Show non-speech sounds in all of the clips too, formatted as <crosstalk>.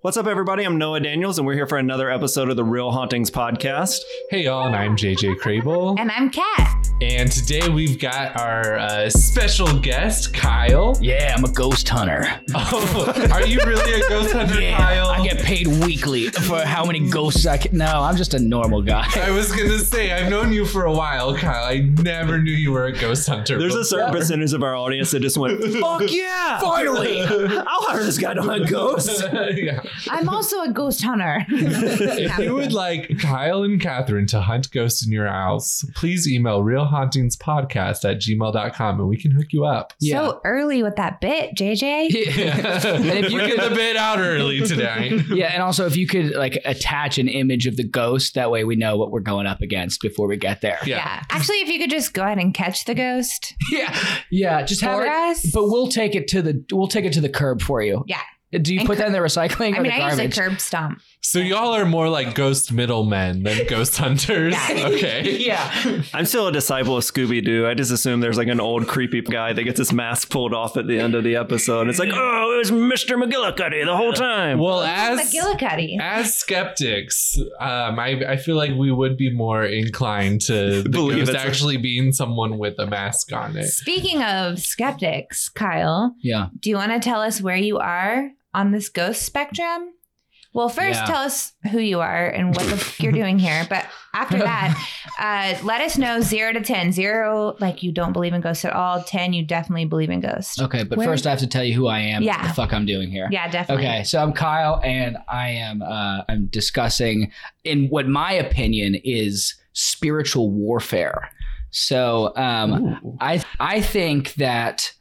What's up, everybody? I'm Noah Daniels, and we're here for another episode of the Real Hauntings podcast. Hey y'all, and I'm JJ Crable. And I'm Kat. And today we've got our uh, special guest, Kyle. Yeah, I'm a ghost hunter. <laughs> Oh, are you really a ghost hunter, Yeah, Kyle? I get paid weekly for how many ghosts I can. No, I'm just a normal guy. <laughs> I was gonna say I've known you for a while, Kyle. I never knew you were a ghost hunter. There's a certain percentage of our audience that just went, <laughs> "Fuck yeah, finally! I'll hire this guy to hunt ghosts." yeah. I'm also a ghost hunter. If you would like Kyle and Catherine to hunt ghosts in your house, please email realhauntingspodcast at gmail.com and we can hook you up. So early with that bit, JJ. <laughs> and if you We're could- the bit out early <laughs> today. yeah, and also if you could like attach an image of the ghost, that way we know what we're going up against before we get there. Yeah. Yeah. Actually, if you could just go ahead and catch the ghost <laughs> yeah, yeah. Just have for it, us. but we'll take it to the we'll take it to the curb for you. Yeah. Do you And put cur- that in the recycling I or mean, the I usually garbage? curb stomp. So y'all are more like ghost middlemen than ghost <laughs> hunters. Okay. yeah. I'm still a disciple of Scooby Doo. I just assume there's like an old creepy guy that gets his mask pulled off at the end of the episode. It's like, oh, it was Mr. McGillicuddy the whole time. Well, as McGillicuddy. as skeptics, um, I, I feel like we would be more inclined to <laughs> the Believe ghost it's a- actually being someone with a mask on it. Speaking of skeptics, Kyle, Yeah. do you want to tell us where you are on this ghost spectrum? Well, first Yeah. tell us who you are and what the f- you're doing here. But after that, <laughs> uh, let us know zero to ten. Zero, like you don't believe in ghosts at all. Ten, you definitely believe in ghosts. Okay, but Where- first I have to tell you who I am. Yeah. What the fuck I'm doing here. Yeah, definitely. Okay, so I'm Kyle, and I am uh, I'm discussing in what my opinion is spiritual warfare. So um, I I think that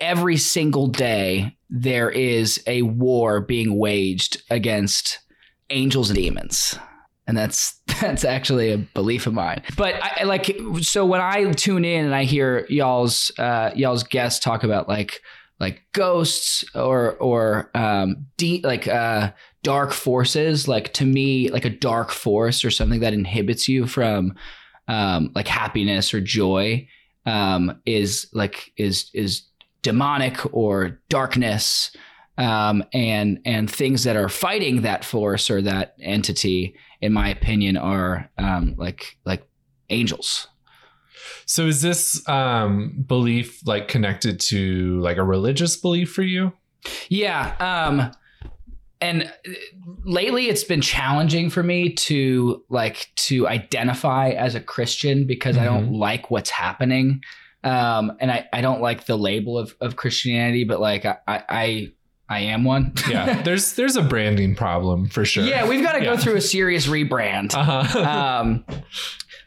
every single day there is a war being waged against angels and demons. And that's <laughs> that's actually a belief of mine. But I like so when I tune in and I hear y'all's uh, y'all's guests talk about like like ghosts or or um de- like uh dark forces like to me like a dark force or something that inhibits you from um like happiness or joy um is like is is demonic or darkness um and and things that are fighting that force or that entity in my opinion are um like like angels So is this um, belief like connected to like a religious belief for you? Yeah. Um, and lately it's been challenging for me to like to identify as a Christian because I don't like what's happening. Um, and I, I don't like the label of, of Christianity, but like I, I, I, I am one. Yeah, <laughs> there's there's a branding problem for sure. yeah, we've got to Yeah. go through a serious rebrand. Uh-huh. <laughs> um,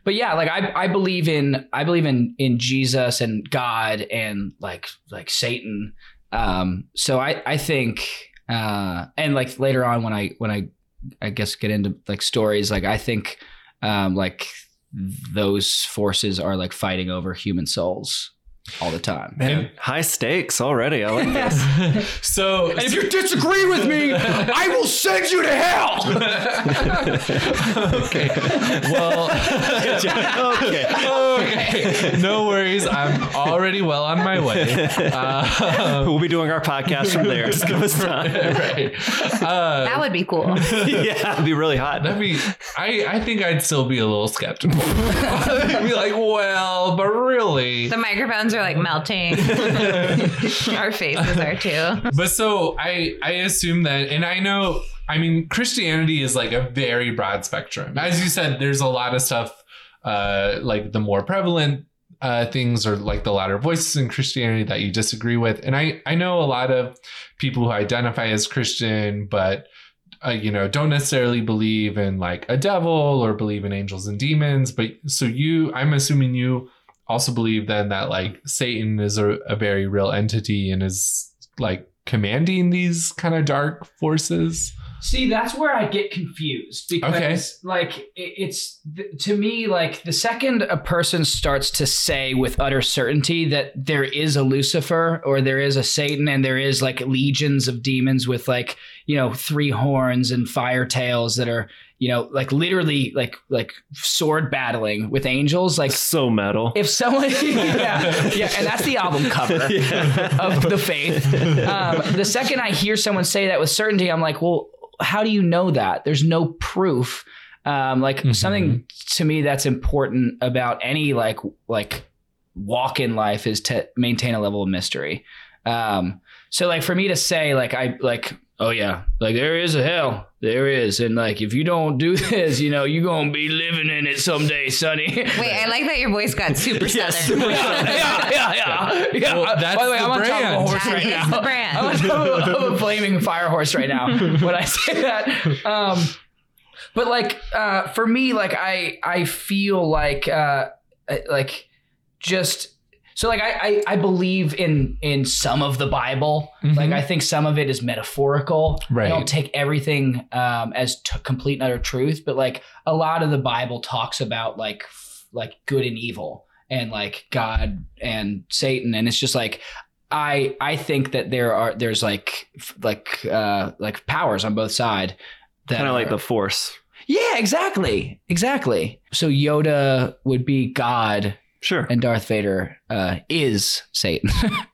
but yeah, like I I believe in I believe in in Jesus and God and like like Satan. Um, so I I think uh, and like later on when I when I I guess get into like stories, like I think um, like those forces are like fighting over human souls all the time. Man, high stakes already. I like <laughs> this. So, And if you disagree with me, I will send you to hell. <laughs> okay. <laughs> Well, okay. Okay. No worries. I'm already well on my way. Uh, <laughs> we'll be doing our podcast from there. Just give us <laughs> time. right. Uh, That would be cool. <laughs> yeah, it'd be really hot. That'd be. I. I think I'd still be a little skeptical. I'd be like, well, but really. The microphones are like melting. Our faces are too. But so I. I assume that, and I know. I mean, Christianity is like a very broad spectrum. As you said, there's a lot of stuff. Uh, like the more prevalent uh, things or like the louder voices in Christianity that you disagree with. And I, I know a lot of people who identify as Christian, but uh, you know, don't necessarily believe in like a devil or believe in angels and demons. But so you, I'm assuming you also believe then that like Satan is a, a very real entity and is like commanding these kind of dark forces. See, that's where I get confused because, Okay. like, it's to me like the second a person starts to say with utter certainty that there is a Lucifer or there is a Satan and there is like legions of demons with like you know three horns and fire tails that are you know like literally like like sword battling with angels, like. so metal. If someone, <laughs> yeah, yeah, and that's the album cover <laughs> of the faith. Um, the second I hear someone say that with certainty, I'm like, well, how do you know that? There's no proof. Um, like Mhm. something to me that's important about any like like walk in life is to maintain a level of mystery. Um, so like for me to say like I like oh yeah like there is a hell there is and like if you don't do <laughs> this you know you're gonna be living in it someday sonny Wait, I like that your voice got super <laughs> Yes. southern. yeah, <laughs> yeah, yeah, yeah. yeah. Well, that's By the way, the I'm on top of a horse That right is now. the brand. I'm on top of, of a flaming fire horse right now when I say that. Um, but like uh, for me, like I I feel like uh, like just so like I, I I believe in in some of the Bible. Like Mhm. I think some of it is metaphorical. Right. I don't take everything um, as t- complete and utter truth, but like a lot of the Bible talks about like f- like good and evil and like God and Satan, and it's just like I I think that there are there's like f- like uh like powers on both side that Kind of like the force. yeah exactly exactly. So Yoda would be God Sure. and Darth Vader uh, is Satan. <laughs>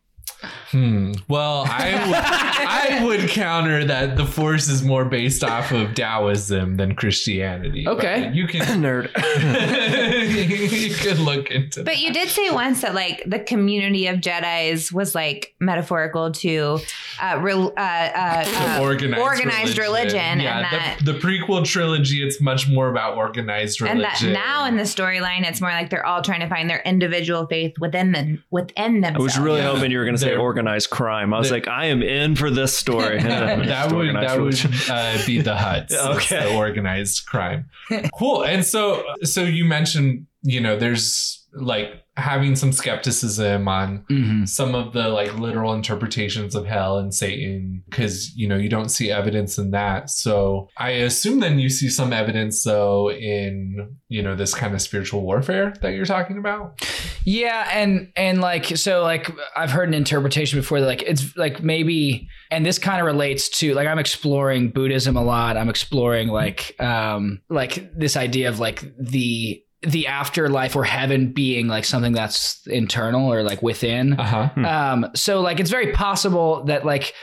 Hmm. Well, I would, I would counter that the force is more based off of Taoism than Christianity. Okay. But you can <laughs> Nerd. <laughs> you could look into. But you did say once that like the community of Jedi's was like metaphorical to uh, rel uh, uh, uh, organized, organized religion, Yeah, and that the, the prequel trilogy, it's much more about organized religion. and that now in the storyline, it's more like they're all trying to find their individual faith within them within themselves. I was really Yeah. hoping you were going to say Organized crime. I was like, I am in for this story. <laughs> <laughs> that would that would uh, be the Hutts. <laughs> Okay. the organized crime. Cool. And so so you mentioned you know there's like having some skepticism on Mhm. some of the like literal interpretations of hell and Satan because you know you don't see evidence in that. So I assume then you see some evidence though in you know this kind of spiritual warfare that you're talking about. Yeah, and and like so like I've heard an interpretation before that like it's like maybe and this kind of relates to like I'm exploring Buddhism a lot. I'm exploring like um like this idea of like the the afterlife or heaven being like something that's internal or like within. Uh huh. Hmm. Um, so like it's very possible that like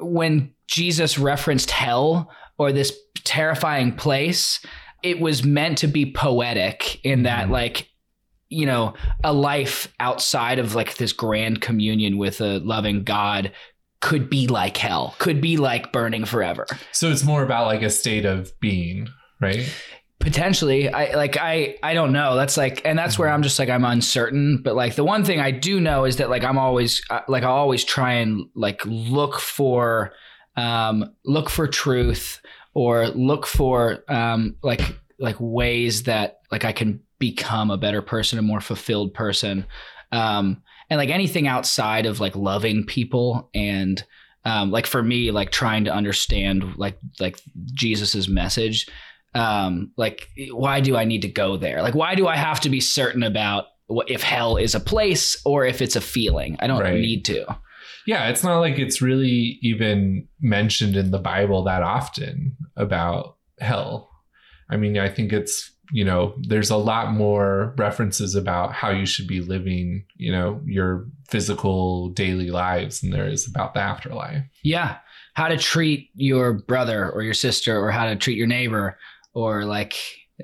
when Jesus referenced hell or this terrifying place, it was meant to be poetic in that Mhm. like you know a life outside of like this grand communion with a loving God could be like hell, could be like burning forever. So it's more about like a state of being, right? Potentially i like i i don't know that's like and that's where i'm just like i'm uncertain but like the one thing i do know is that like i'm always uh, like i always try and like look for um look for truth or look for um like like ways that like i can become a better person, a more fulfilled person. Um, and like anything outside of like loving people and um, like for me, like trying to understand like like Jesus's message. Um, like why do I need to go there? Like why do I have to be certain about what, if hell is a place or if it's a feeling? I don't Right. need to. Yeah, it's not like it's really even mentioned in the Bible that often about hell. I mean, I think it's, you know, there's a lot more references about how you should be living, you know, your physical daily lives than there is about the afterlife. Yeah. How to treat your brother or your sister or how to treat your neighbor or like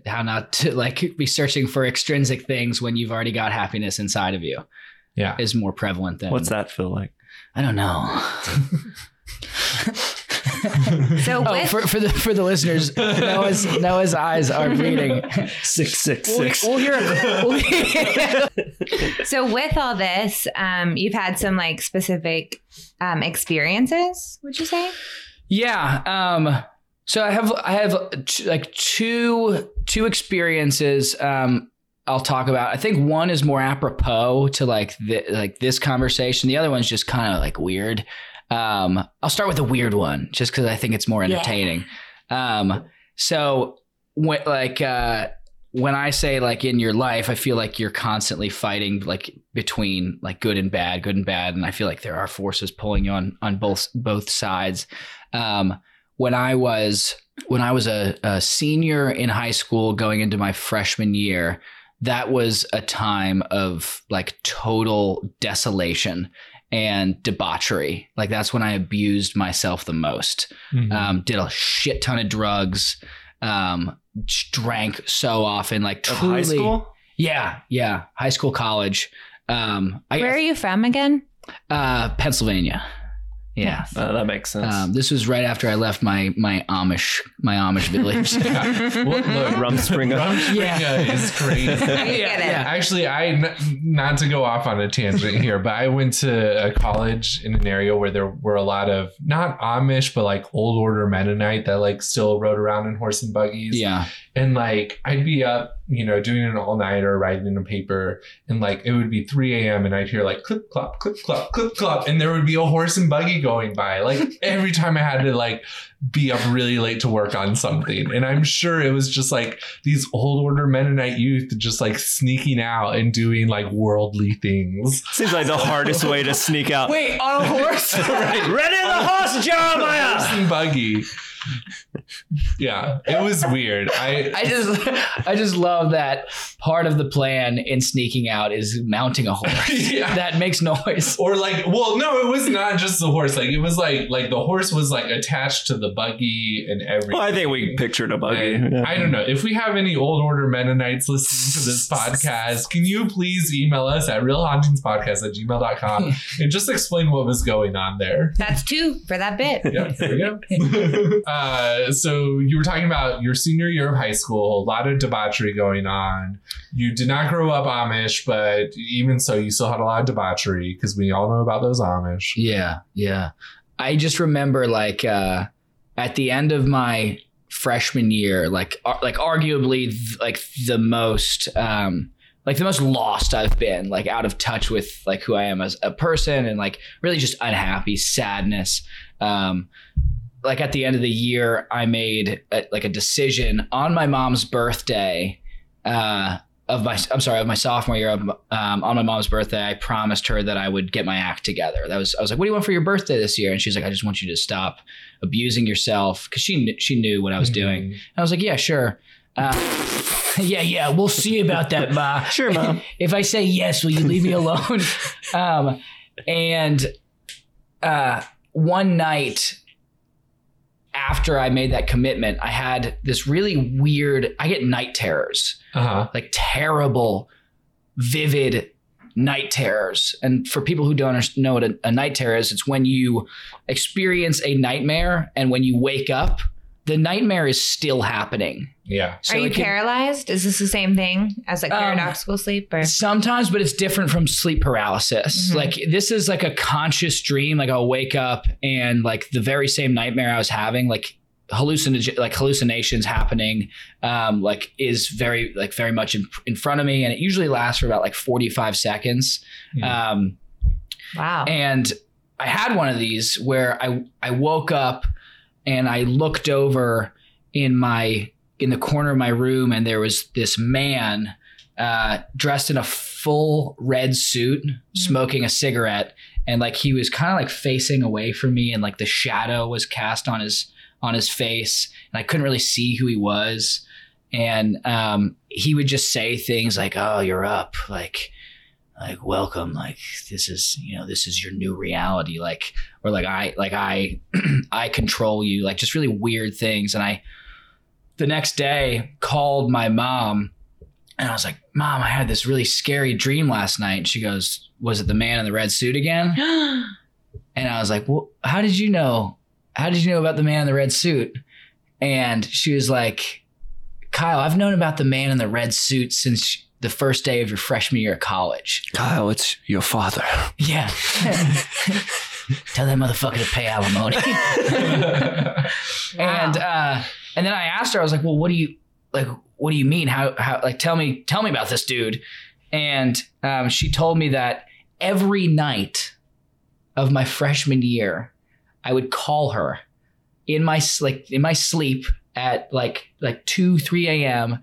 how not to <laughs> like be searching for extrinsic things when you've already got happiness inside of you Yeah. is more prevalent than What's that feel like? I don't know. <laughs> So <laughs> Oh, with for, for the for the listeners, Noah's Noah's eyes are bleeding. Six six We'll, we'll hear. We'll hear so with all this, um, you've had some like specific um, experiences. Would you say? Yeah. Um. So I have I have t- like two two experiences. Um. I'll talk about. I think one is more apropos to like the, like this conversation. The other one's just kind of like weird. Um. I'll start with the weird one just because I think it's more entertaining. Um. So when like uh when I say like in your life, I feel like you're constantly fighting like between like good and bad, good and bad, and I feel like there are forces pulling you on on both both sides. Um, when I was when I was a, a senior in high school, going into my freshman year, that was a time of like total desolation and debauchery. Like that's when I abused myself the most Mhm. um, did a shit ton of drugs, um, drank so often, like Of truly. high school? Yeah, yeah, high school, college. Um, I, Where are you from again? Uh, Pennsylvania. Yeah. Uh, that makes sense. Um, this was right after I left my my Amish my Amish village. <laughs> Yeah. Well, look, <laughs> Rumspringa. Rumspringa Yeah. is crazy. <laughs> I get it. Actually, I n- not to go off on a tangent here, but I went to a college in an area where there were a lot of not Amish, but like old order Mennonite that like still rode around in horse and buggies. yeah. And like I'd be up, you know, doing an all nighter, writing in a paper, and like it would be 3 a.m. and I'd hear like clip clop, clip clop, clip clop, and there would be a horse and buggy going by. Like <laughs> every time I had to like be up really late to work on something. And I'm sure it was just like these old order Mennonite youth just like sneaking out and doing like worldly things. Seems like the hardest way to sneak out. Wait, on a horse? <laughs> right. Ready the horse, Jeremiah! Horse Jeremiah! and buggy. <laughs> Yeah, it was weird. I I just I just love that part of the plan in sneaking out is mounting a horse <laughs> yeah. that makes noise. or like well no it was not just the horse like it was like like the horse was like attached to the buggy and everything Well, I think we pictured a buggy. Yeah. I don't know if we have any old order Mennonites listening to this podcast. Can you please email us at realhauntingspodcast at gmail.com <laughs> and just explain what was going on there? That's two for that bit. Yeah, there we go. Uh, so you were talking about your senior year of high school, a lot of debauchery going on. You did not grow up Amish, but even so, you still had a lot of debauchery because we all know about those Amish. Yeah, yeah. I just remember like uh at the end of my freshman year, like ar- like arguably th- like the most um like the most lost I've been, like out of touch with like who I am as a person and like really just unhappy, sadness. Um like at the end of the year, I made a, like a decision on my mom's birthday uh of my I'm sorry of my sophomore year of, um, on my mom's birthday I promised her that I would get my act together. That was I was like what do you want for your birthday this year? And she's like I just want you to stop abusing yourself because she she knew what I was doing. Mhm. and I was like yeah sure. Uh, <laughs> yeah yeah we'll see about that ma. <laughs> Sure, Mom. <laughs> if I say yes will you leave me alone? Um and uh one night after I made that commitment I had this really weird I get night terrors Uh-huh. like terrible, vivid night terrors. And for people who don't know what a, a night terror is, it's when you experience a nightmare and when you wake up, the nightmare is still happening. Yeah. So Are you can- paralyzed? Is this the same thing as like Um, paradoxical sleep? Or Sometimes, but it's different from sleep paralysis. Mhm. Like this is like a conscious dream. Like I'll wake up and like the very same nightmare I was having, like hallucin like hallucinations happening um, like is very like very much in, in front of me and it usually lasts for about like 45 seconds Hmm. um, Wow. and I had one of these where I I woke up and I looked over in my in the corner of my room and there was this man uh, dressed in a full red suit, smoking a cigarette, and like he was kind of like facing away from me, and like the shadow was cast on his on his face, and I couldn't really see who he was. And um, he would just say things like, "Oh, you're up," like like welcome like this is you know this is your new reality like or like i like i <clears throat> i control you like just really weird things and i the next day called my mom and i was like mom i had this really scary dream last night and she goes was it the man in the red suit again <gasps> and i was like well how did you know how did you know about the man in the red suit and she was like kyle i've known about the man in the red suit since the first day of your freshman year of college Kyle, it's your father. yeah. <laughs> Tell that motherfucker to pay alimony. <laughs> <laughs> And uh, and then I asked her, I was like, well, what do you like? What do you mean? How how like tell me tell me about this dude? And um, she told me that every night of my freshman year, I would call her in my like in my sleep at like like two three a.m.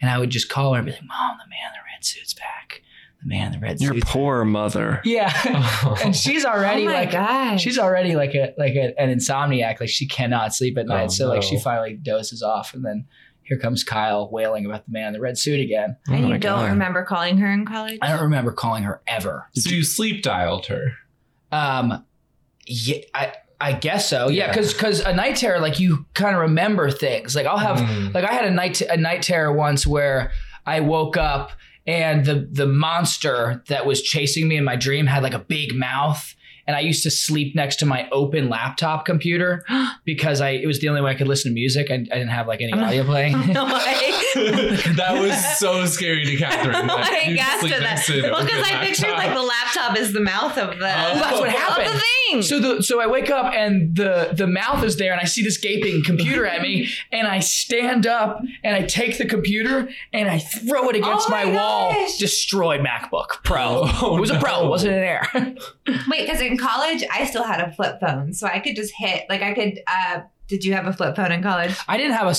and I would just call her and be like, "Mom, the man in the red suit's back. The man in the red suit. Your suit's poor mother. yeah." <laughs> and she's already oh my like gosh. she's already like a like a, an insomniac like she cannot sleep at night Oh, so like she finally dozes off and then here comes kyle wailing about the man in the red suit again Oh and my you don't God. remember calling her in college? i don't remember calling her ever so you sleep dialed her. um yeah i i guess so yeah Yeah. because because a night terror like you kind of remember things like i'll have Mm. like i had a night a night terror once where i woke up and the the monster that was chasing me in my dream had like a big mouth and I used to sleep next to my open laptop computer <gasps> because I it was the only way I could listen to music. I, I didn't have like any audio playing. <laughs> <laughs> that was so scary to Catherine. that I you'd gasped sleep at next that. to an Well, because I pictured like the laptop is the mouth of the. Oh, that's what of happened. the thing. So the so I wake up and the the mouth is there and I see this gaping computer at me <laughs> and I stand up and I take the computer and I throw it against Oh my, my wall. gosh. Destroyed MacBook Pro. Oh, it was a Pro. It wasn't an Air. Wait, because in college I still had a flip phone, so I could just hit like I could. uh Did you have a flip phone in college? I didn't have a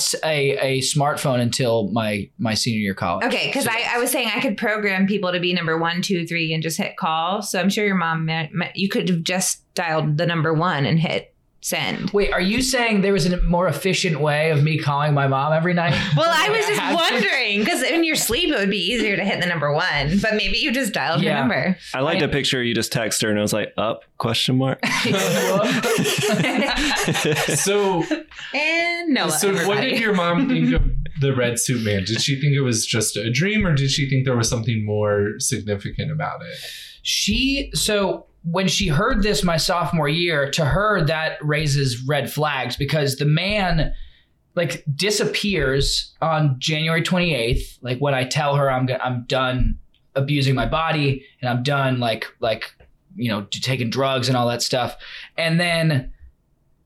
a smartphone until my my senior year of college. Okay, because So- I, I was saying I could program people to be number one, two, three, and just hit call. So I'm sure your mom, meant, meant- you could have just dialed the number one and hit send. Wait, are you saying there was a more efficient way of me calling my mom every night? <laughs> Well, I was I <laughs> just had wondering because in your sleep it would be easier to hit the number one, but maybe you just dialed your Yeah. number. I like I- to picture you just text her and it was like, up? Question mark. <laughs> So, And no, so what did your mom think of the red suit man? Did she think it was just a dream, or did she think there was something more significant about it? She so when she heard this my sophomore year, to her that raises red flags because the man like disappears on January 28th, like when I tell her I'm I'm done abusing my body and I'm done like like you know taking drugs and all that stuff. And then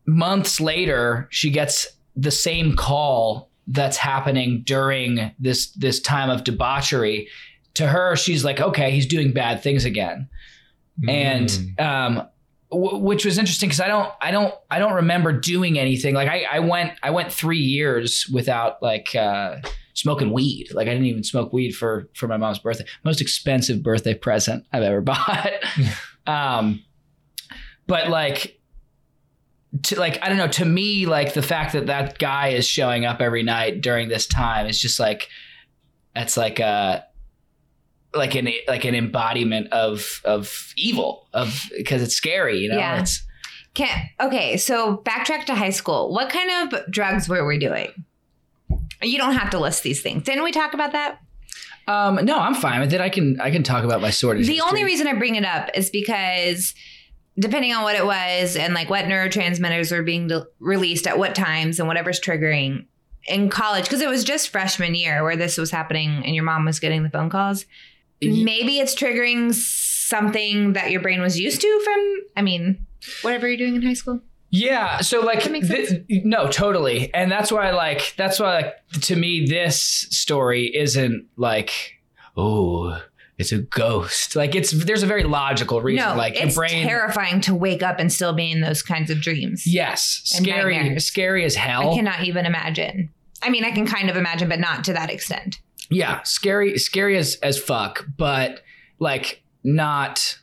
months later, she gets the same call that's happening during this this time of debauchery to her she's like okay he's doing bad things again and Mm. um w- which was interesting because i don't i don't i don't remember doing anything. Like i i went i went three years without like uh smoking weed. Like i didn't even smoke weed for for my mom's birthday. Most expensive birthday present i've ever <laughs> bought. <laughs> Um but like to like I don't know to me like the fact that that guy is showing up every night during this time is just like that's like a like an like an embodiment of of evil of because it's scary you know Yeah. it's Can okay, so backtrack to high school. What kind of drugs were we doing? You don't have to list these things. Didn't we talk about that? um no I'm fine with it I can I can talk about my sordid The history. only reason I bring it up is because depending on what it was and like what neurotransmitters are being de- released at what times and whatever's triggering in college, because it was just freshman year where this was happening and your mom was getting the phone calls. Maybe it's triggering something that your brain was used to from, I mean, whatever you're doing in high school. Yeah, so like thi- no, totally. And that's why like that's why like to me this story isn't like oh, it's a ghost. Like it's there's a very logical reason no, like it's your brain terrifying to wake up and still be in those kinds of dreams. Yes, scary nightmares. scary as hell. I cannot even imagine. I mean, I can kind of imagine, but not to that extent. Yeah, scary scary as as fuck, but like not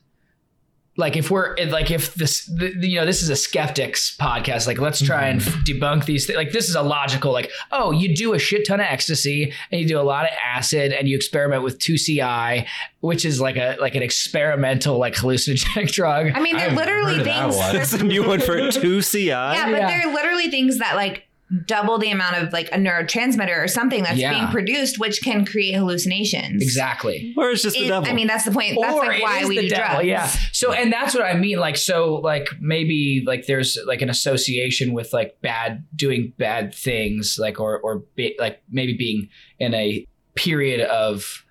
like if we're like if this the, you know this is a skeptics podcast like let's try and mm-hmm. debunk these things like this is a logical like oh you do a shit ton of ecstasy and you do a lot of acid and you experiment with 2C-I which is like a like an experimental like hallucinogenic <laughs> drug I mean, they're I've literally heard of that things. one. That's a new one for two CI. Yeah, but Yeah. they're literally things that like double the amount of like a neurotransmitter or something that's Yeah. being produced, which can create hallucinations. exactly Or it's just the It- devil. I mean, that's the point. That's Or like why we the do devil, drugs. Yeah. So, and that's what I mean. Like, so, like maybe like there's like an association with like bad doing bad things, like or or be, like maybe being in a period of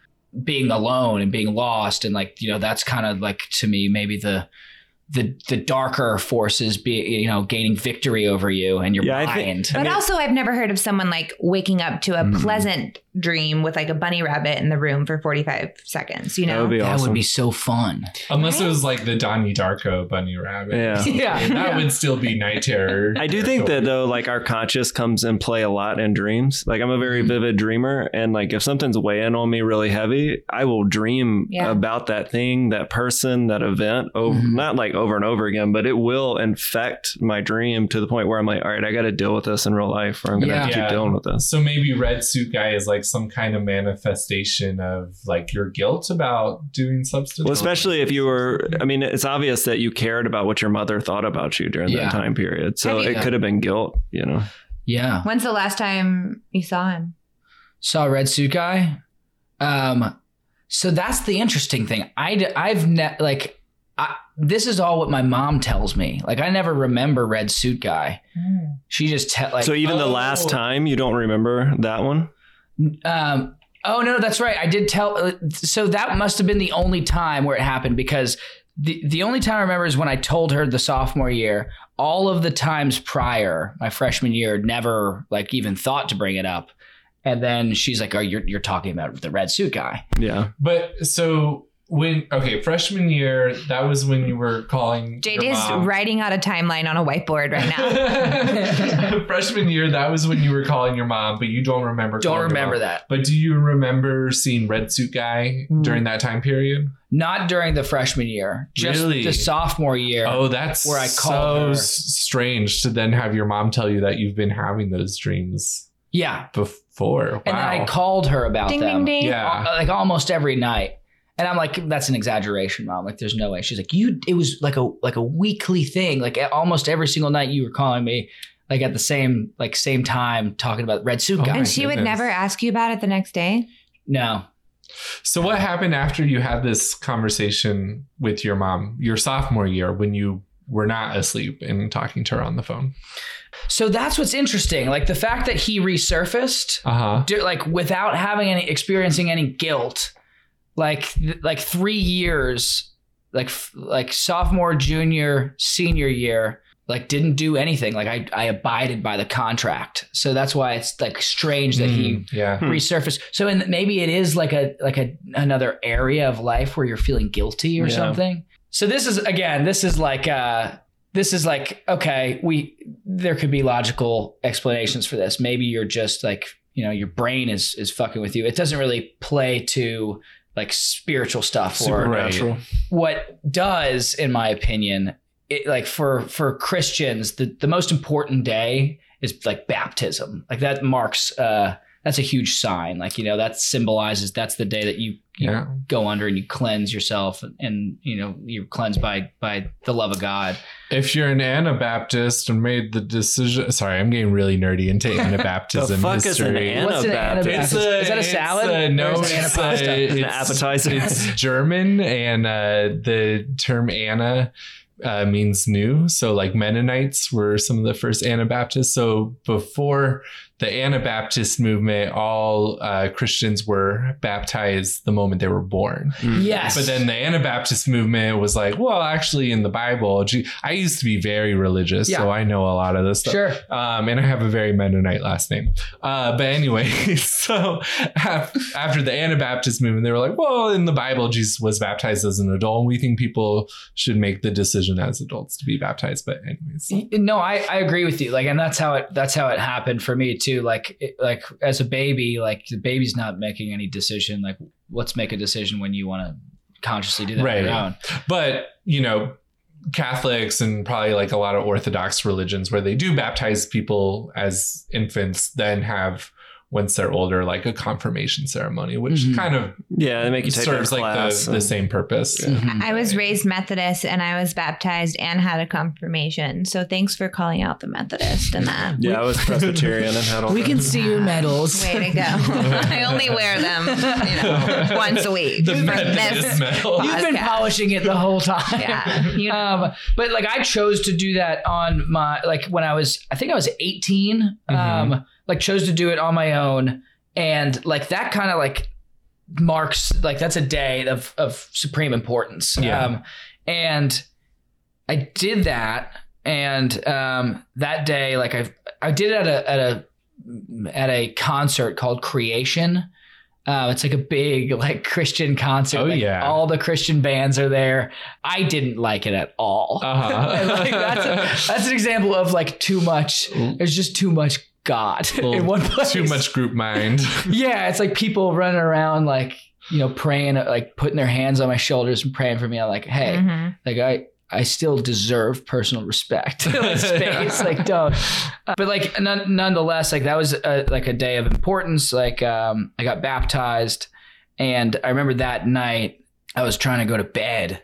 being alone and being lost, and like you know that's kind of like to me maybe the the the darker forces be you know gaining victory over you and your Yeah, I think- mind. I But mean- also, I've never heard of someone like waking up to a Mm. pleasant dream with like a bunny rabbit in the room for 45 seconds, you that know? would be that would be so fun. Unless it was like the Donnie Darko bunny rabbit. Yeah. <laughs> Yeah. And that would still be night terror. <laughs> I do think that though, like our conscious comes in play a lot in dreams. Like I'm a very Mhm. vivid dreamer, and like if something's weighing on me really heavy, I will dream Yeah. about that thing, that person, that event, over Mhm. not like over and over again, but it will infect my dream to the point where I'm like, all right, I got to deal with this in real life, or I'm gonna Yeah. keep Yeah. dealing with this. So maybe red suit guy is like some kind of manifestation of like your guilt about doing substance. Well, especially if you were, I mean, it's obvious that you cared about what your mother thought about you during Yeah. that time period. So it could have been guilt, you know. Yeah. When's the last time you saw him? saw red suit guy um so that's the interesting thing i i've ne- like I, this is all what my mom tells me like i never remember red suit guy she just te- like so even the oh. last time, you don't remember that one? Um oh no that's right i did tell uh, so that must have been the only time where it happened because the, the only time I remember is when I told her the sophomore year. All of the times prior, my freshman year, never like even thought to bring it up. And then she's like, "Oh, you're you're talking about the red suit guy." Yeah. But so when okay, freshman year, that was when you were calling. Jade your is mom. writing out a timeline on a whiteboard right now. <laughs> freshman year, that was when you were calling your mom, but you don't remember. Don't calling your remember mom. that. But do you remember seeing red suit guy Mm. during that time period? Not during the freshman year, just Really? the sophomore year. Oh, that's Where I so called her. s- strange to then have your mom tell you that you've been having those dreams yeah. before. Wow. And then I called her about ding, them, ding, ding. Yeah. like almost every night. And I'm like, that's an exaggeration, mom. Like, there's no way. She's like, you. It was like a like a weekly thing. Like almost every single night, you were calling me, like at the same like same time, talking about red suit Oh guy. And she would never ask you about it the next day? no, So what happened after you had this conversation with your mom your sophomore year when you were not asleep and talking to her on the phone? so that's what's interesting. Like the fact that he resurfaced Uh-huh. like without having any experiencing any guilt like th- like 3 years like f- like sophomore junior senior year like didn't do anything like I I abided by the contract so that's why it's like strange that he Mm, yeah. Hmm. resurfaced so in, maybe it is like a like a another area of life where you're feeling guilty or Yeah. something so this is again this is like uh this is like okay we there could be logical explanations for this maybe you're just like you know your brain is is fucking with you it doesn't really play to like spiritual stuff or Supernatural. what does in my opinion it, like for for christians the, the most important day is like baptism like that marks uh that's a huge sign like you know that symbolizes that's the day that you, you Yeah. go under and you cleanse yourself and, and you know you're cleansed by by the love of god If you're an Anabaptist and made the decision, sorry, I'm getting really nerdy into <laughs> Anabaptism The fuck is an history. Anabaptist? What's an Anabaptist? Is that a salad? a- no, Or is it it's, An appetizer. It's <laughs> German, and uh, the term Anna uh, means new. So, like Mennonites were some of the first Anabaptists. So, before the Anabaptist movement, all uh, Christians were baptized the moment they were born. Yes. But then the Anabaptist movement was like, well, actually, in the Bible, gee, I used to be very religious, so I know a lot of this stuff. Sure. Um, and I have a very Mennonite last name. Uh, but anyway, <laughs> so after the Anabaptist movement, they were like, well, in the Bible, Jesus was baptized as an adult, and we think people should make the decision as adults to be baptized. But anyways, No, I, I agree with you. Like, and that's how it that's how it happened for me too. Like, it, like as a baby, like the baby's not making any decision. Like, let's make a decision when you want to consciously do that Right. on your own. but you know catholics and probably like a lot of orthodox religions where they do baptize people as infants then have once they're older like a confirmation ceremony which Mhm. kind of Yeah, they make you take serves their like class the, the same purpose Mhm. I was raised Methodist and I was baptized and had a confirmation. So thanks for calling out the Methodist and that. <laughs> Yeah, I was Presbyterian and had all We that. can see your medals. Way to go. <laughs> I only wear them, you know, <laughs> once a week. the Methodist this medal. You've been polishing it the whole time. Yeah. You know. Um, but like I chose to do that on my like when I was I think I was 18. Um, like chose to do it on my own, and like that kind of like marks like that's a day of of supreme importance. Yeah. Um, and I did that, and um, that day like I I did it at a at a at a concert called Creation. Uh, it's like a big <laughs> like Christian concert. Oh, like, yeah. all the Christian bands are there. I didn't like it at all. Uh-huh. <laughs> Like, that's, a- that's an example of like too much. There's just too much God <laughs> in one place. too much group mind <laughs> Yeah, it's like people running around like you know praying, like putting their hands on my shoulders and praying for me. I'm like, hey, Mhm. like I I still deserve personal respect. <laughs> like space, like don't. Uh, but like none, nonetheless, like that was a, like a day of importance. Like um, I got baptized, and I remember that night I was trying to go to bed.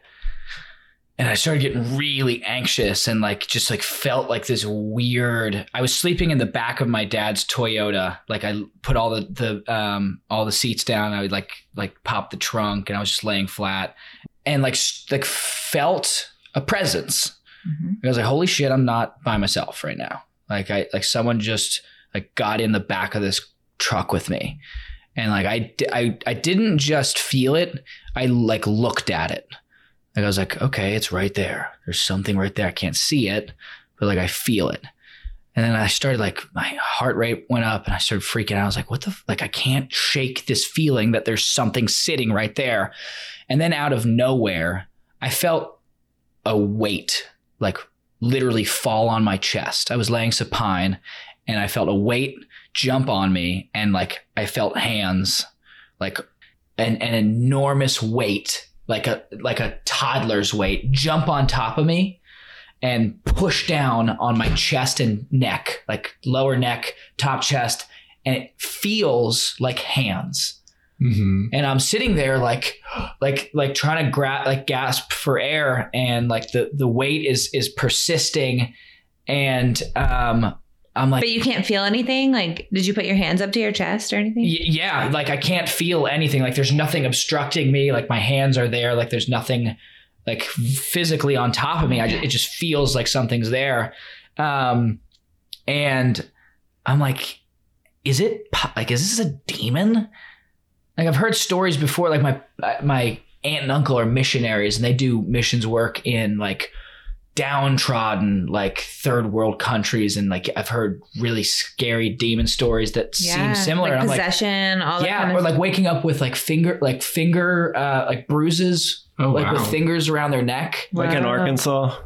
And I started getting really anxious and like just like felt like this weird. I was sleeping in the back of my dad's Toyota. Like I put all the the um all the seats down. I would like like pop the trunk and I was just laying flat and like like felt a presence. Mhm. I was like, holy shit, I'm not by myself right now. Like I like someone just like got in the back of this truck with me. And like I I I didn't just feel it. I like looked at it. Like I was like, okay, it's right there. There's something right there. I can't see it, but like I feel it. And then I started like my heart rate went up and I started freaking out. I was like, what the f-? like I can't shake this feeling that there's something sitting right there. And then out of nowhere, I felt a weight like literally fall on my chest. I was laying supine and I felt a weight jump on me and like I felt hands like an, an enormous weight like a like a toddler's weight jump on top of me and push down on my chest and neck like lower neck top chest and it feels like hands Mhm. and I'm sitting there like like like trying to grab like gasp for air and like the the weight is is persisting and um I'm like But you can't feel anything? Like, did you put your hands up to your chest or anything? Y- yeah, like I can't feel anything. Like there's nothing obstructing me. Like my hands are there. Like there's nothing like physically on top of me. I ju- it just feels like something's there. Um, and I'm like, is it like is this a demon? Like I've heard stories before. Like my my aunt and uncle are missionaries, and they do missions work in like downtrodden like third world countries and like I've heard really scary demon stories that seem similar. Like and I'm like, possession, all that yeah, kind or of like waking up with like finger like finger uh like bruises oh like wow with fingers around their neck. like in Arkansas.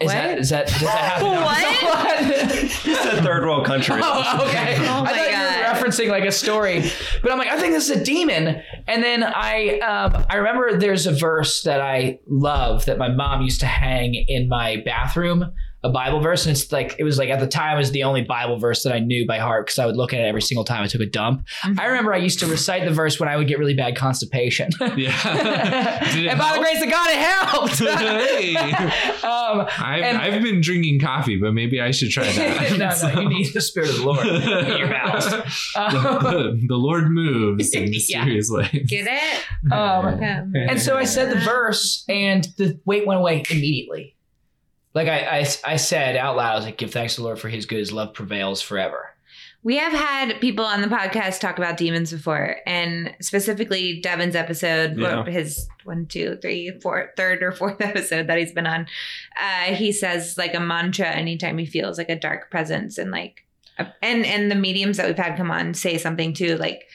Is What? that is that does that happen? in Arkansas? You said third world country. Oh, okay. <laughs> Oh I my thought you God. were referencing like a story, but I'm like, I think this is a demon. And then I, um, I remember there's a verse that I love that my mom used to hang in my bathroom, a Bible verse, and it's like it was like at the time it was the only Bible verse that I knew by heart because I would look at it every single time I took a dump. Mhm. I remember I used to recite the verse when I would get really bad constipation. <laughs> yeah <laughs> Did it and by the grace of God, it helped. <laughs> Hey. um, I've, And- I've been drinking coffee but maybe i should try that no, no, you need the Spirit of the Lord in your bowels. Um, the, the lord moves in Yeah. mysterious ways Get it? um, Yeah. And so I said the verse, and the weight went away immediately. Like I, I, I said out loud, I was like, "Give thanks to the Lord for His good; His love prevails forever." We have had people on the podcast talk about demons before, and specifically Devin's episode, Yeah. his one, two, three, four, third or fourth <laughs> episode that he's been on. Uh, he says like a mantra anytime he feels like a dark presence, and like, a- and and the mediums that we've had come on say something too, like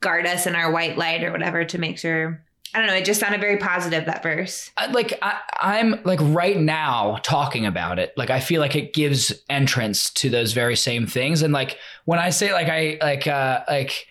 guard us in our white light or whatever to make sure. I don't know. It just sounded very positive that verse. Like I, I'm like right now talking about it. Like I feel like it gives entrance to those very same things. And like when I say like I like uh like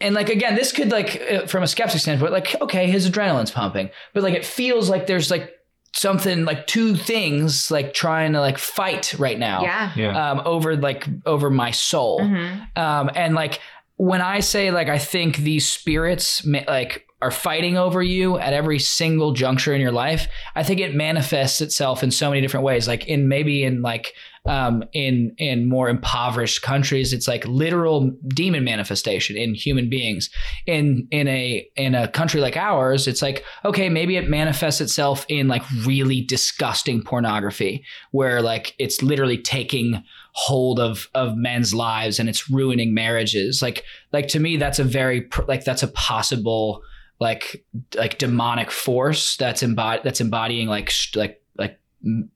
and like again, this could like uh, from a skeptic standpoint, like okay, his adrenaline's pumping, but like it feels like there's like something like two things like trying to like fight right now Yeah. Yeah. um over like over my soul Mhm. um, and like when I say like I think these spirits ma- like are fighting over you at every single juncture in your life, I think it manifests itself in so many different ways. Like in maybe in like um, in in more impoverished countries, it's like literal demon manifestation in human beings. In in a in a country like ours, it's like okay, maybe it manifests itself in like really disgusting pornography, where like it's literally taking hold of of men's lives and it's ruining marriages like like to me that's a very like that's a possible like like demonic force that's embod that's embodying like sh- like like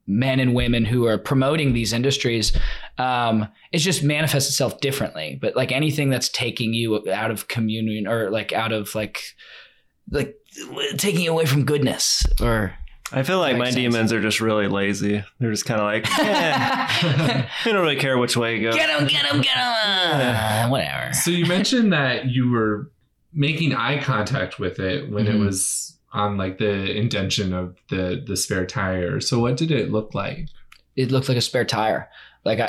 men and women who are promoting these industries um it just manifests itself differently but like anything that's taking you out of communion or like out of like like taking you away from goodness or I feel like my sense. demons are just really lazy. They're just kind of like, <laughs> eh, they don't really care which way you go. get him get him get him whatever So you mentioned that you were making eye contact with it when Mhm. it was on like the indention of the the spare tire. So what did it look like? it looked like a spare tire like I,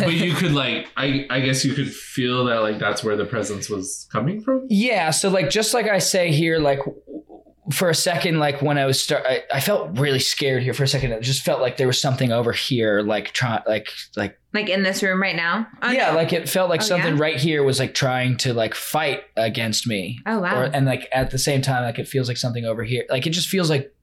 <laughs> But you <laughs> could like I I guess you could feel that like that's where the presence was coming from. Yeah, so like just like I say here, like for a second, like when I was start, I, I felt really scared here for a second. It just felt like there was something over here, like trying, like like Like in this room right now. Oh, yeah, no. like it felt like Oh, something yeah? right here was like trying to like fight against me, Oh wow. or and like at the same time, like it feels like something over here, like it just feels like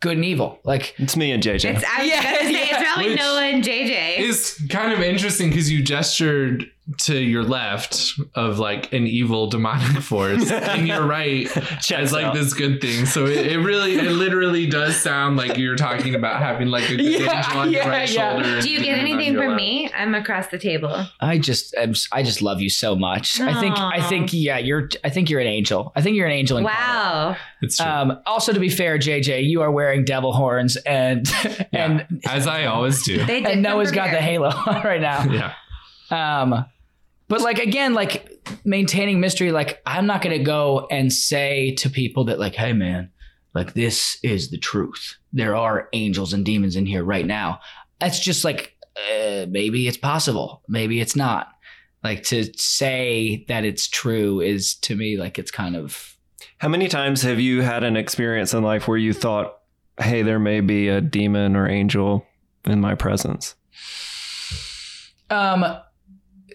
good and evil, like It's me and JJ. It's, I was <laughs> Yeah, gonna say yeah. it's probably Which Noah and JJ. It's kind of interesting because you gestured to your left of like an evil demonic <laughs> force, and your right <laughs> Checks as like out. this good thing. So it, it really, it literally does sound like you're talking about having like a good Yeah, angel on your yeah, right yeah. shoulder. Do you get anything from left. me? I'm across the table. I just I'm, I just love you so much. I think I think yeah, you're I think you're an angel. I think you're an angel. incarnate. Wow. It's true. Um, also, to be fair, JJ, you are wearing devil horns, and <laughs> Yeah. and As I always do. They did and Noah's got the halo <laughs> right now. yeah. Um, but like again, like maintaining mystery. Like I'm not gonna go and say to people that like, hey man, like this is the truth. There are angels and demons in here right now. That's just like uh, maybe it's possible, maybe it's not. Like to say that it's true is to me like it's kind of How many times have you had an experience in life where you thought, hey, there may be a demon or angel in my presence? Um,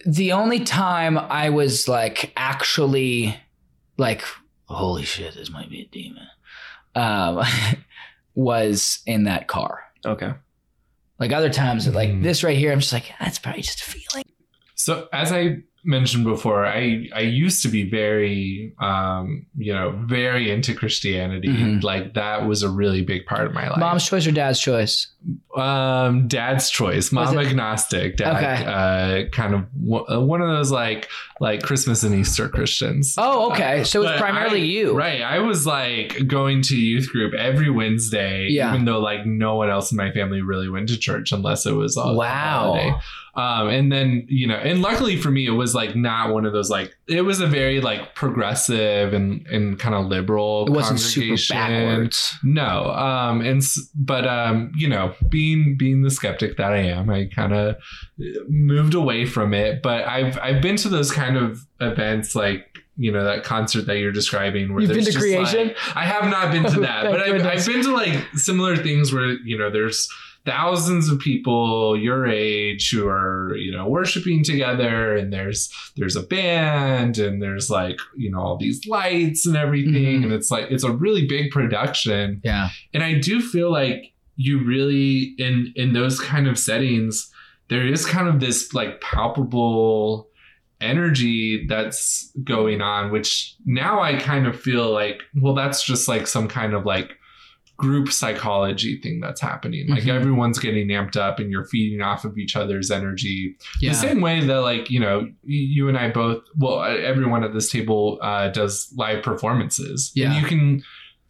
the only time I was like actually like, holy shit, this might be a demon, um, <laughs> was in that car. Okay. Like other times, like Mhm. this right here, I'm just like, that's probably just a feeling. So as I mentioned before, I I used to be very um, you know, very into Christianity. Mhm. Like that was a really big part of my life. Mom's choice or dad's choice? um dad's choice. Mom agnostic, dad Okay. uh kind of w- uh, one of those like like Christmas and Easter Christians. Oh, okay. So it's primarily I- you. Right. I was like going to youth group every Wednesday, Yeah. even though like no one else in my family really went to church unless it was a Wow. holiday. Um, and then, you know, and luckily for me, it was like not one of those like it was a very like progressive and, and kind of liberal It wasn't super backwards. No. Um, and s- but um, you know, being being the skeptic that I am, I kind of moved away from it. But I've I've been to those kind of events like you know that concert that you're describing where You've been to creation? like- I have not been to <laughs> that, but I've. I've been to like similar things where you know there's thousands of people your age who are you know worshiping together and there's there's a band and there's like you know all these lights and everything Mhm. and it's like it's a really big production Yeah. and i do feel like you really in in those kind of settings there is kind of this like palpable energy that's going on, which now I kind of feel like, well, that's just like some kind of like group psychology thing that's happening. Like Mhm. everyone's getting amped up and you're feeding off of each other's energy Yeah. the same way that like you know you and i both well everyone at this table uh, does live performances Yeah. and you can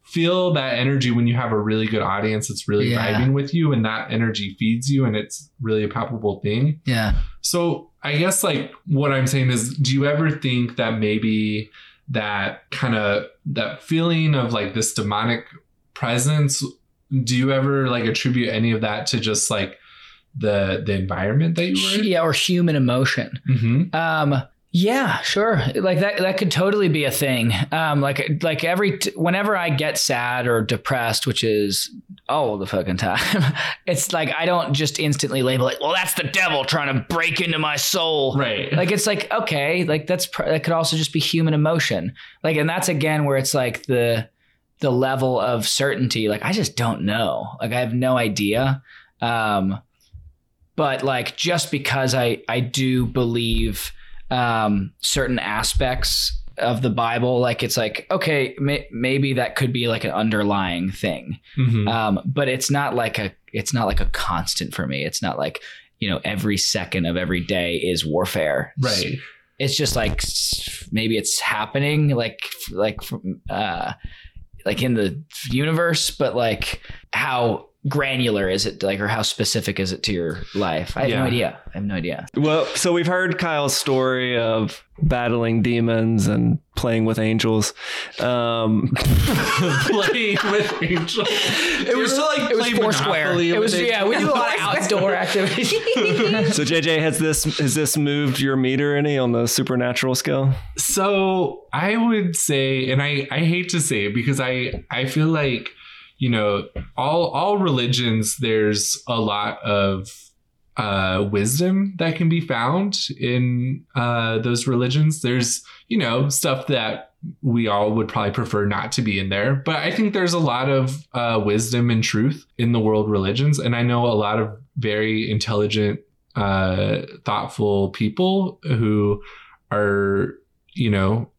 feel that energy when you have a really good audience that's really Yeah. vibing with you and that energy feeds you and it's really a palpable thing yeah. so i guess like what i'm saying is do you ever think that maybe that kind of that feeling of like this demonic presence do you ever like attribute any of that to just like the the environment that you were in Yeah, or human emotion. mm-hmm. Um, yeah, sure. Like that that could totally be a thing. Um, like like every t- whenever I get sad or depressed, which is all the fucking time, <laughs> it's like I don't just instantly label it. Well, that's the devil trying to break into my soul. right Like it's like okay, like that's pr- that could also just be human emotion. Like, and that's again where it's like the the level of certainty. Like I just don't know. Like I have no idea. Um, but like just because I I do believe um, certain aspects of the Bible, like it's like okay, may- maybe that could be like an underlying thing. Mhm. Um, but it's not like a it's not like a constant for me. It's not like you know every second of every day is warfare. right It's just like maybe it's happening like like from, uh like in the universe, but like how granular is it like or how specific is it to your life? I have Yeah. no idea. I have no idea. Well, so we've heard Kyle's story of battling demons and playing with angels. Um, <laughs> playing with angels. It was like It was four square It was yeah. We do a lot of outdoor <laughs> activities. so JJ, has this has this moved your meter any on the supernatural scale? So I would say, and I I hate to say it because I I feel like you know all all religions there's a lot of uh wisdom that can be found in uh those religions. There's you know stuff that we all would probably prefer not to be in there. But i think there's a lot of uh wisdom and truth in the world religions. And i know a lot of very intelligent uh thoughtful people who are you know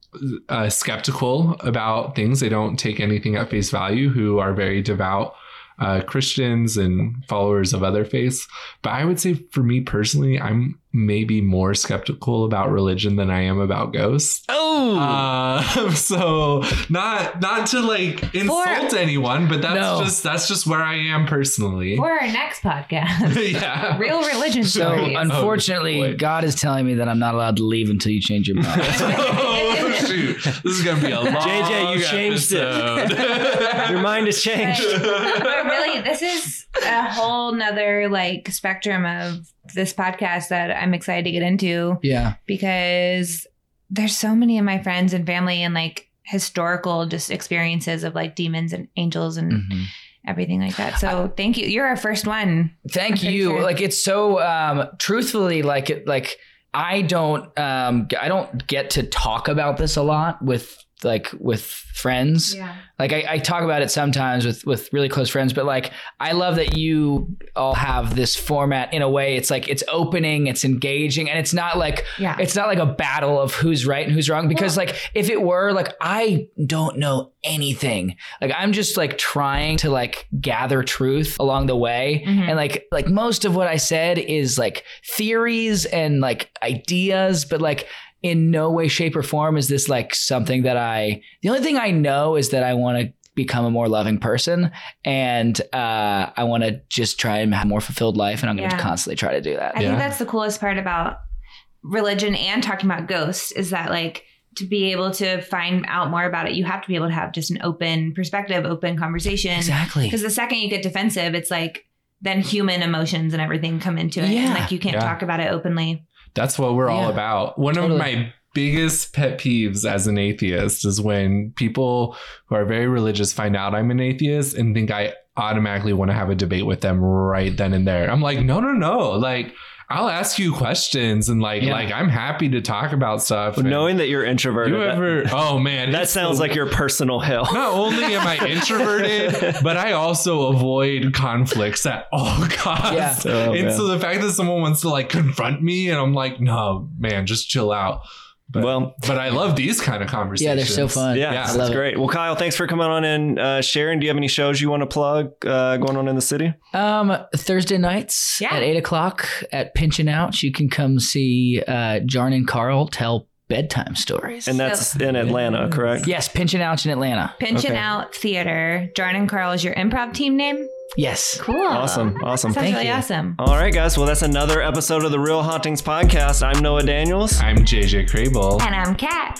uh, skeptical about things they don't take anything at face value who are very devout uh, Christians and followers of other faiths. But I would say for me personally, I'm maybe more skeptical about religion than I am about ghosts. Oh, Uh, <laughs> so not not to like insult anyone, but that's No. just that's just where I am personally. For our next podcast, <laughs> yeah. real religion So stories. unfortunately, boy. God is telling me that I'm not allowed to leave until you change your mind. <laughs> oh shoot! This is gonna be a long JJ, you changed it. episode. your mind has changed. but really, this is a whole nother like spectrum of this podcast that I'm excited to get into yeah. because there's so many of my friends and family and like historical just experiences of like demons and angels and Mhm. everything like that. So thank you. You're our first one. Thank I'm you. sure. Like it's so um truthfully like it like I don't um I don't get to talk about this a lot with like with friends. Yeah. Like I, I talk about it sometimes with with really close friends, but like I love that you all have this format in a way. It's like it's opening, it's engaging, and it's not like Yeah. it's not like a battle of who's right and who's wrong. Because like if it were, like I don't know anything. Like I'm just like trying to like gather truth along the way. Mhm. And like like most of what I said is like theories and like ideas, but like in no way, shape, or form is this like something that I the only thing I know is that I want to become a more loving person and uh, I want to just try and have a more fulfilled life and I'm going to Yeah. constantly try to do that. I Yeah. think that's the coolest part about religion and talking about ghosts is that like to be able to find out more about it, you have to be able to have just an open perspective, open conversation. Exactly. Because the second you get defensive, it's like then human emotions and everything come into it. Yeah. And like you can't Yeah. talk about it openly. That's what we're all about. One Totally. of my biggest pet peeves as an atheist is when people who are very religious find out I'm an atheist and think I automatically want to have a debate with them right then and there. I'm like, no, no, no. Like, I'll ask you questions and like Yeah. like I'm happy to talk about stuff. But and knowing that you're introverted, you that- Oh man, <laughs> that sounds the- like your personal hell. <laughs> Not only am I introverted, <laughs> but I also avoid conflicts at all costs. Yeah. Oh, and man. so the fact that someone wants to like confront me, and I'm like, no, man, just chill out. But, Well- but I love these kind of conversations. Yeah, they're so fun. Yeah, Yeah. That's love it. great. Well, Kyle, thanks for coming on and uh, sharing. Do you have any shows you want to plug uh, going on in the city? Um, Thursday nights Yeah. at eight o'clock at Pinch 'n' Ouch, you can come see uh, Jarn and Carl tell bedtime stories. And that's in Atlanta, correct? yes, Pinch 'n' Ouch in Atlanta. Pinch Okay. Out Theater. Jordan and Carl is your improv team name? Yes. Cool. Awesome, awesome. Sounds Thank really you. awesome. All right, guys. Well, that's another episode of the Real Hauntings podcast. I'm Noah Daniels. I'm JJ Crable. And I'm Cat.